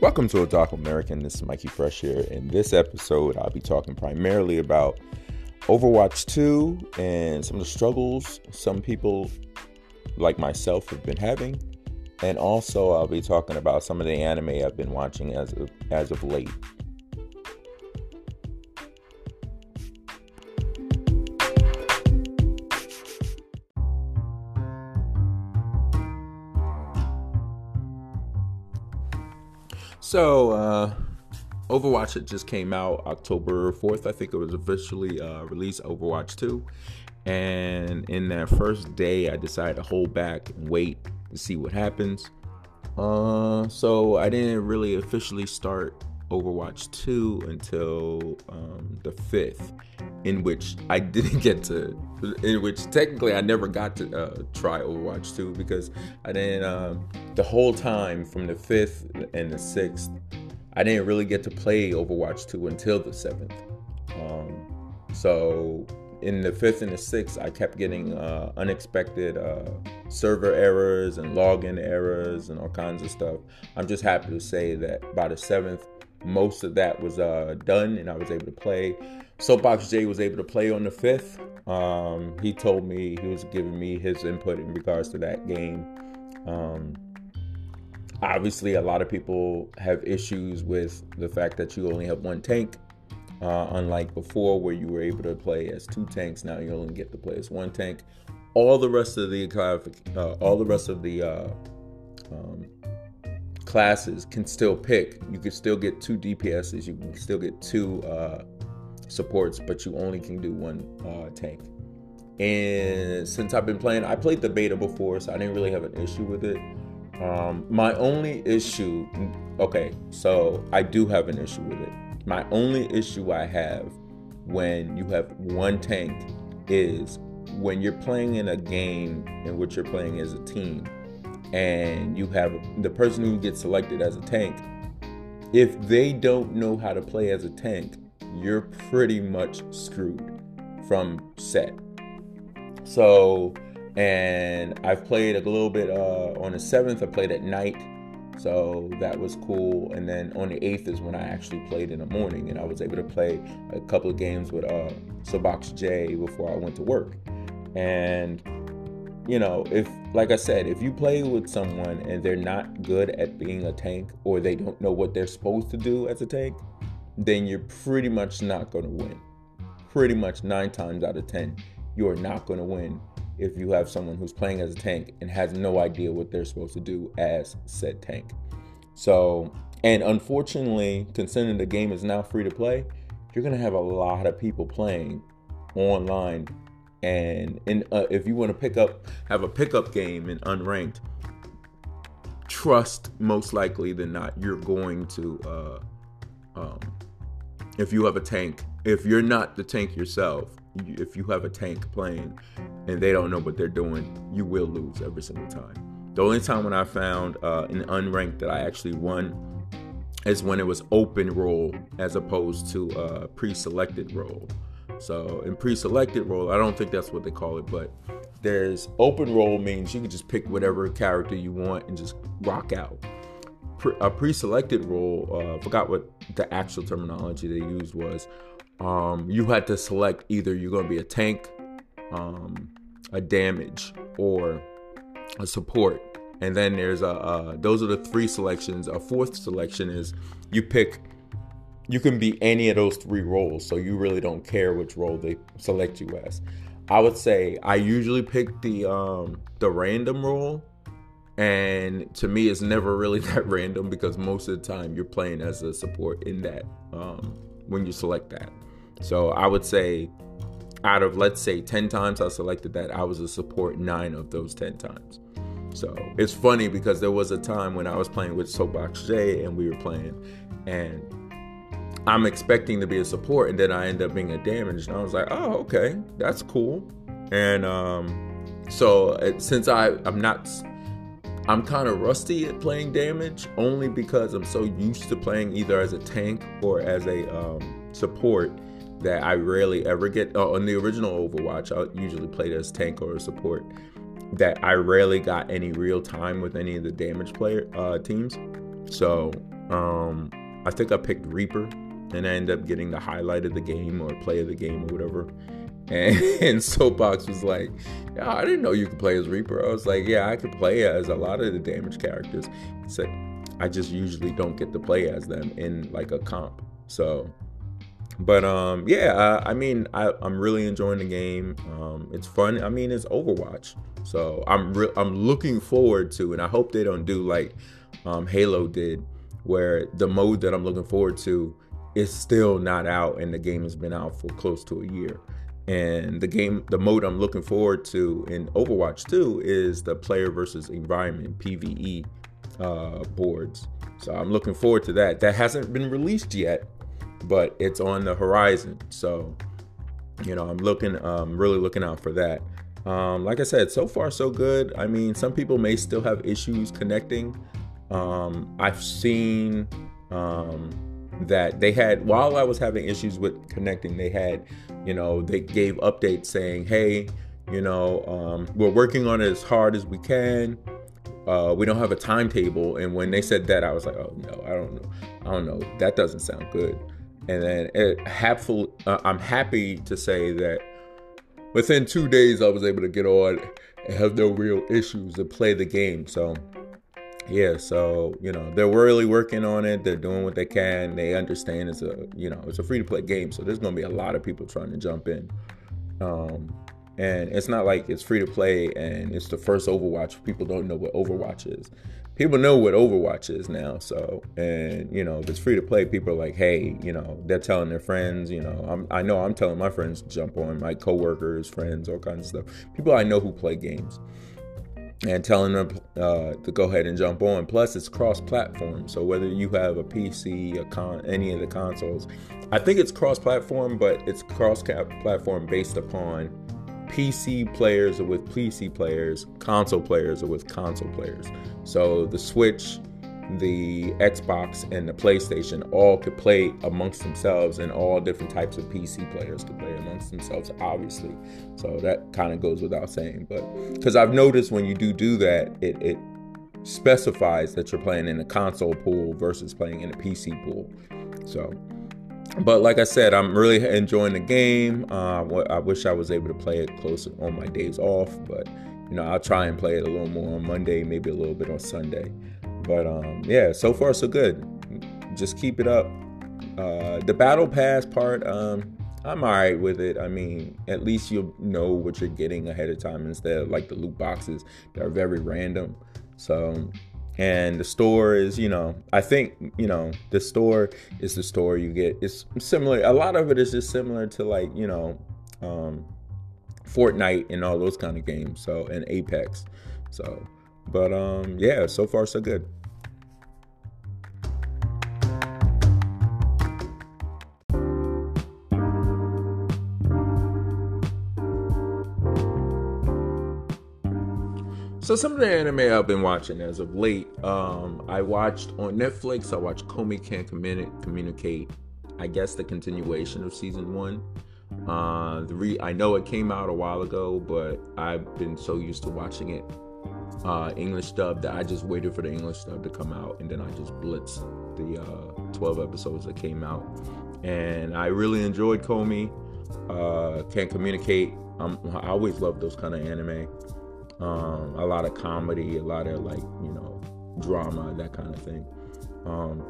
Welcome to A Dark American. This is Mikey Fresh here. In this episode, I'll be talking primarily about Overwatch 2 and some of the struggles some people like myself have been having. And also, I'll be talking about some of the anime I've been watching as of, as of late. So, uh, Overwatch it just came out October 4th. I think it was officially uh, released Overwatch 2. And in that first day, I decided to hold back wait to see what happens. Uh, so I didn't really officially start Overwatch 2 until um, the 5th, in which I didn't get to, in which technically I never got to uh, try Overwatch 2 because I didn't, uh, the whole time from the 5th and the 6th, I didn't really get to play Overwatch 2 until the 7th. Um, so in the 5th and the 6th, I kept getting uh, unexpected uh, server errors and login errors and all kinds of stuff. I'm just happy to say that by the 7th, most of that was uh, done and I was able to play. Soapbox J was able to play on the 5th. Um, he told me he was giving me his input in regards to that game. Um, obviously, a lot of people have issues with the fact that you only have one tank. Uh, unlike before, where you were able to play as two tanks, now you only get to play as one tank. All the rest of the uh, all the rest of the uh, um, classes can still pick. You can still get two DPSs. You can still get two uh, supports, but you only can do one uh, tank. And since I've been playing, I played the beta before, so I didn't really have an issue with it. Um, my only issue, okay, so I do have an issue with it. My only issue I have when you have one tank is when you're playing in a game in which you're playing as a team and you have the person who gets selected as a tank, if they don't know how to play as a tank, you're pretty much screwed from set. So, and I've played a little bit uh, on the seventh. I played at night, so that was cool. And then on the eighth is when I actually played in the morning, and I was able to play a couple of games with uh, Soapbox J before I went to work. And you know, if like I said, if you play with someone and they're not good at being a tank or they don't know what they're supposed to do as a tank, then you're pretty much not going to win. Pretty much 9 times out of 10, you are not going to win if you have someone who's playing as a tank and has no idea what they're supposed to do as said tank. So, and unfortunately, considering the game is now free to play, you're going to have a lot of people playing online and in uh, if you want to pick up have a pickup game in unranked trust most likely than not you're going to uh, um, if you have a tank if you're not the tank yourself if you have a tank playing and they don't know what they're doing you will lose every single time. The only time when i found uh, an unranked that i actually won is when it was open role as opposed to uh, pre-selected role so in pre-selected role, I don't think that's what they call it, but there's open role means you can just pick whatever character you want and just rock out. Pre- a pre-selected role, uh, forgot what the actual terminology they used was. Um, you had to select either you're going to be a tank, um, a damage, or a support. And then there's a those are the three selections. A fourth selection is you pick you can be any of those three roles, so you really don't care which role they select you as. I would say I usually pick the um, the random role, and to me, it's never really that random because most of the time you're playing as a support in that um, when you select that. So I would say out of let's say 10 times I selected that, I was a support nine of those 10 times. So it's funny because there was a time when I was playing with Soapbox J and we were playing, and I'm expecting to be a support, and then I end up being a damage. And I was like, oh, okay, that's cool. And um, so uh, since I I'm not I'm kind of rusty at playing damage only because I'm so used to playing either as a tank or as a um, support that I rarely ever get. Uh, on the original Overwatch, I usually played as tank or support. That I rarely got any real time with any of the damage player uh, teams. So Um, I think I picked Reaper, and I end up getting the highlight of the game or play of the game or whatever. And, and Soapbox was like, yeah, I didn't know you could play as Reaper. I was like, yeah, I could play as a lot of the damage characters. He said, I just usually don't get to play as them in like a comp. So, but um, yeah, I, I mean, I, I'm really enjoying the game. Um, it's fun. I mean, it's Overwatch, so I'm re- I'm looking forward to, and I hope they don't do like um, Halo did, where the mode that I'm looking forward to is still not out, and the game has been out for close to a year. And the game, the mode I'm looking forward to in Overwatch 2 is the player versus environment PVE uh, boards. So I'm looking forward to that. That hasn't been released yet, but it's on the horizon. So, you know, I'm looking, um, really looking out for that. Um, like I said, so far so good. I mean, some people may still have issues connecting. Um, I've seen um, that they had while I was having issues with connecting, they had, you know, they gave updates saying, "Hey, you know, um, we're working on it as hard as we can." Uh, we don't have a timetable. And when they said that, I was like, oh no, I don't know, I don't know. That doesn't sound good. And then it, hapful, uh, I'm happy to say that within two days I was able to get on and have no real issues to play the game. So yeah, so you know they're really working on it. They're doing what they can. They understand it's a you know it's a free to play game, so there's gonna be a lot of people trying to jump in. Um, and it's not like it's free to play and it's the first Overwatch. People don't know what Overwatch is. People know what Overwatch is now. So, and you know, if it's free to play, people are like, hey, you know, they're telling their friends. You know, I'm, I know I'm telling my friends to jump on, my coworkers, friends, all kinds of stuff. People I know who play games and telling them uh, to go ahead and jump on. Plus, it's cross-platform, so whether you have a PC, a con, any of the consoles, I think it's cross-platform, but it's cross-platform based upon PC players are with PC players, console players are with console players. So the Switch, the Xbox, and the PlayStation all could play amongst themselves, and all different types of PC players could play amongst themselves, obviously. So that kind of goes without saying. But because I've noticed when you do do that, it, it specifies that you're playing in a console pool versus playing in a PC pool. So but like I said, I'm really enjoying the game. Uh, I wish I was able to play it closer on my days off, but you know, I'll try and play it a little more on Monday, maybe a little bit on Sunday. But um, yeah, so far so good. Just keep it up. Uh, the battle pass part, um, I'm alright with it. I mean, at least you'll know what you're getting ahead of time instead of like the loot boxes that are very random. So and the store is you know i think you know the store is the store you get it's similar a lot of it is just similar to like you know um fortnite and all those kind of games so and apex so but um yeah so far so good So some of the anime I've been watching as of late, um, I watched on Netflix. I watched Komi Can't Communicate. I guess the continuation of season one. Uh, the re- I know it came out a while ago, but I've been so used to watching it uh, English dub that I just waited for the English dub to come out, and then I just blitzed the uh, 12 episodes that came out. And I really enjoyed Komi. Uh, Can't Communicate. I'm, I always love those kind of anime um, a lot of comedy, a lot of like you know drama, that kind of thing. Um,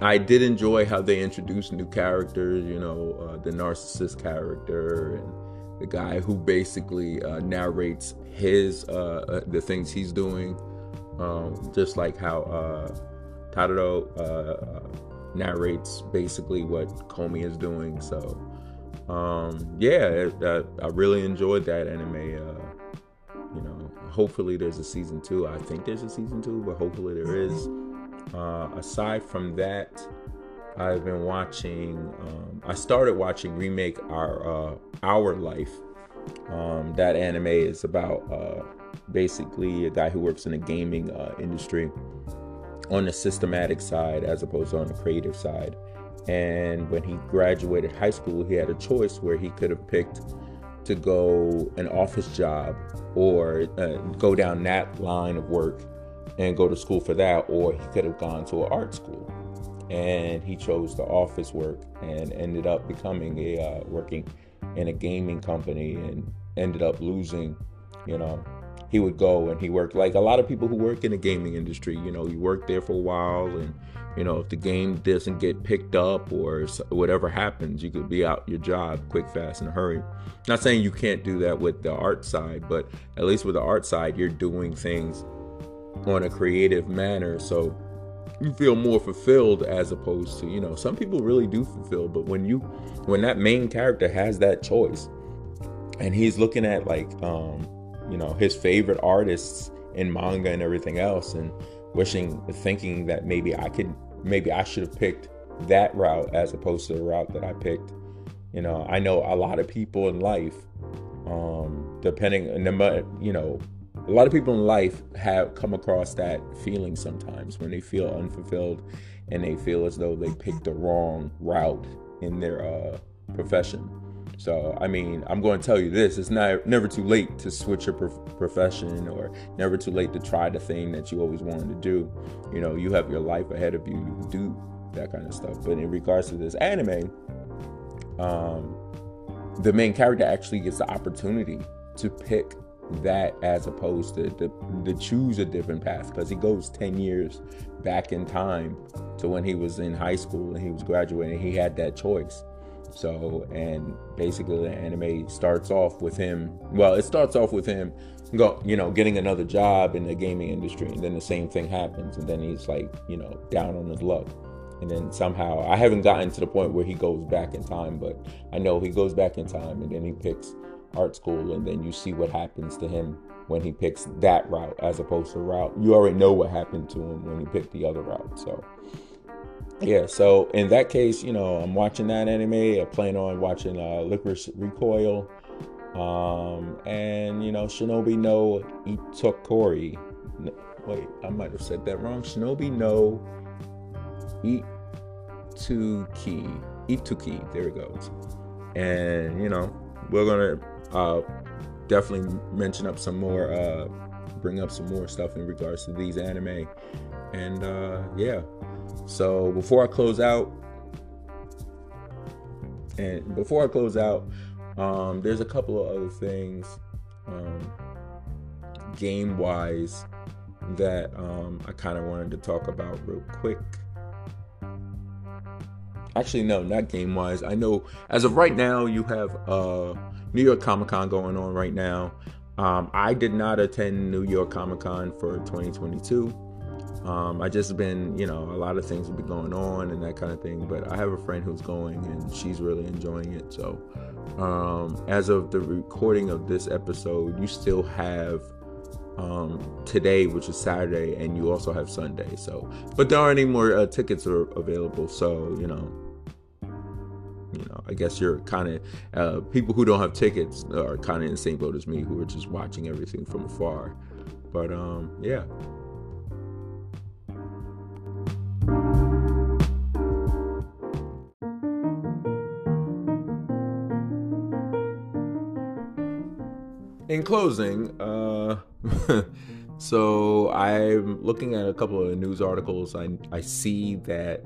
I did enjoy how they introduced new characters, you know, uh, the narcissist character and the guy who basically uh, narrates his uh, uh the things he's doing, um, just like how uh, Tadano uh, narrates basically what Komi is doing. So, um, yeah, I, I really enjoyed that anime you know, hopefully there's a season two. I think there's a season two, but hopefully there is. Uh, aside from that, I've been watching. Um, I started watching remake our uh, our life. Um, that anime is about uh, basically a guy who works in the gaming uh, industry on the systematic side as opposed to on the creative side. And when he graduated high school, he had a choice where he could have picked to go an office job or uh, go down that line of work and go to school for that, or he could have gone to an art school. And he chose the office work and ended up becoming a uh, working in a gaming company and ended up losing, you know, he would go and he worked like a lot of people who work in the gaming industry. You know, you work there for a while, and you know if the game doesn't get picked up or whatever happens, you could be out your job quick, fast, in a hurry. Not saying you can't do that with the art side, but at least with the art side, you're doing things on a creative manner, so you feel more fulfilled as opposed to you know some people really do fulfill but when you when that main character has that choice and he's looking at like um you know his favorite artists in manga and everything else and wishing thinking that maybe I could maybe I should have picked that route as opposed to the route that I picked you know I know a lot of people in life um depending you know a lot of people in life have come across that feeling sometimes when they feel unfulfilled and they feel as though they picked the wrong route in their uh, profession so, I mean, I'm going to tell you this: it's not never too late to switch your prof- profession, or never too late to try the thing that you always wanted to do. You know, you have your life ahead of you. You do that kind of stuff. But in regards to this anime, um, the main character actually gets the opportunity to pick that as opposed to to choose a different path because he goes 10 years back in time to when he was in high school and he was graduating he had that choice so, and basically the anime starts off with him. Well, it starts off with him, go, you know, getting another job in the gaming industry, and then the same thing happens, and then he's like, you know, down on his luck. And then somehow, I haven't gotten to the point where he goes back in time, but I know he goes back in time, and then he picks art school, and then you see what happens to him when he picks that route as opposed to route. You already know what happened to him when he picked the other route. So yeah, so in that case, you know, I'm watching that anime. I plan on watching uh, Lycoris Recoil, um, and you know, Shinobi no Itokori. No, wait, I might have said that wrong. Shinobi no Ittoki. Ittoki. There it goes. And you know, we're gonna uh, definitely mention up some more, uh, bring up some more stuff in regards to these anime, and uh, yeah. So before I close out, and before I close out, um, there's a couple of other things um, game wise that um, I kind of wanted to talk about real quick. Actually, no, not game wise. I know as of right now, you have uh, New York Comic Con going on right now. Um, I did not attend New York Comic Con for 2022. Um, I just been, you know, a lot of things have been going on and that kind of thing. But I have a friend who's going and she's really enjoying it. So, um, as of the recording of this episode, you still have um, today, which is Saturday, and you also have Sunday. So, but there aren't any more uh, tickets are available. So, you know, you know, I guess you're kind of uh, people who don't have tickets are kind of in the same boat as me, who are just watching everything from afar. But um, yeah. in closing, uh, so I'm looking at a couple of news articles. I I see that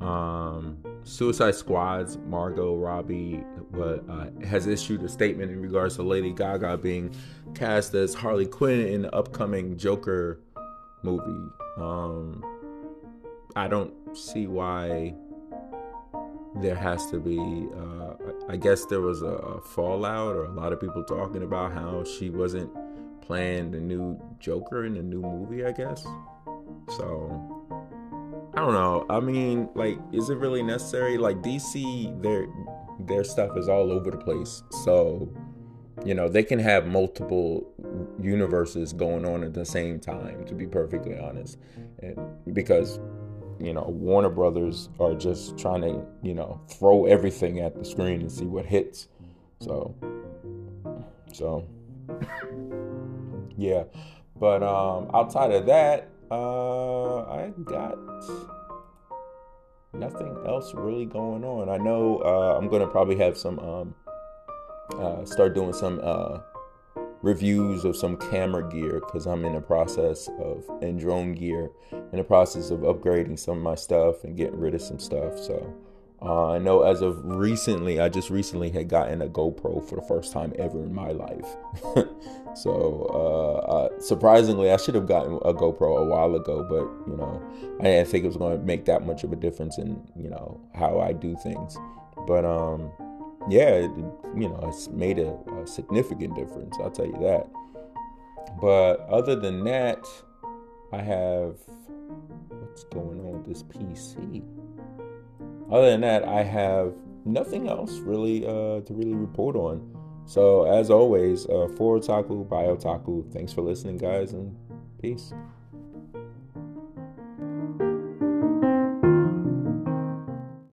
um, Suicide Squad's Margot Robbie uh, has issued a statement in regards to Lady Gaga being cast as Harley Quinn in the upcoming Joker movie. Um, I don't see why there has to be uh, i guess there was a, a, fallout or a lot of people talking about how she wasn't playing the new joker in the new movie i guess so i don't know. I mean like is it really necessary? Like dc their their stuff is all over the place. So you know they can have multiple universes going on at the same time to be perfectly honest. And because you know Warner Brothers are just trying to you know throw everything at the screen and see what hits. So so yeah, but um, outside of that, uh, I got nothing else really going on. I know uh, I'm gonna probably have some um, uh, start doing some uh, reviews of some camera gear because I'm in the process of and drone gear in the process of upgrading some of my stuff and getting rid of some stuff. So uh, I know as of recently, I just recently had gotten a GoPro for the first time ever in my life. so uh, uh, surprisingly, I should have gotten a GoPro a while ago, but you know I didn't think it was going to make that much of a difference in you know how I do things. But um, yeah, it, you know, it's made a, a significant difference. I'll tell you that. But other than that, I have what's going on with this PC. Other than that, I have nothing else really uh, to really report on. So as always, uh, for Otaku, by Otaku. Thanks for listening, guys, and peace.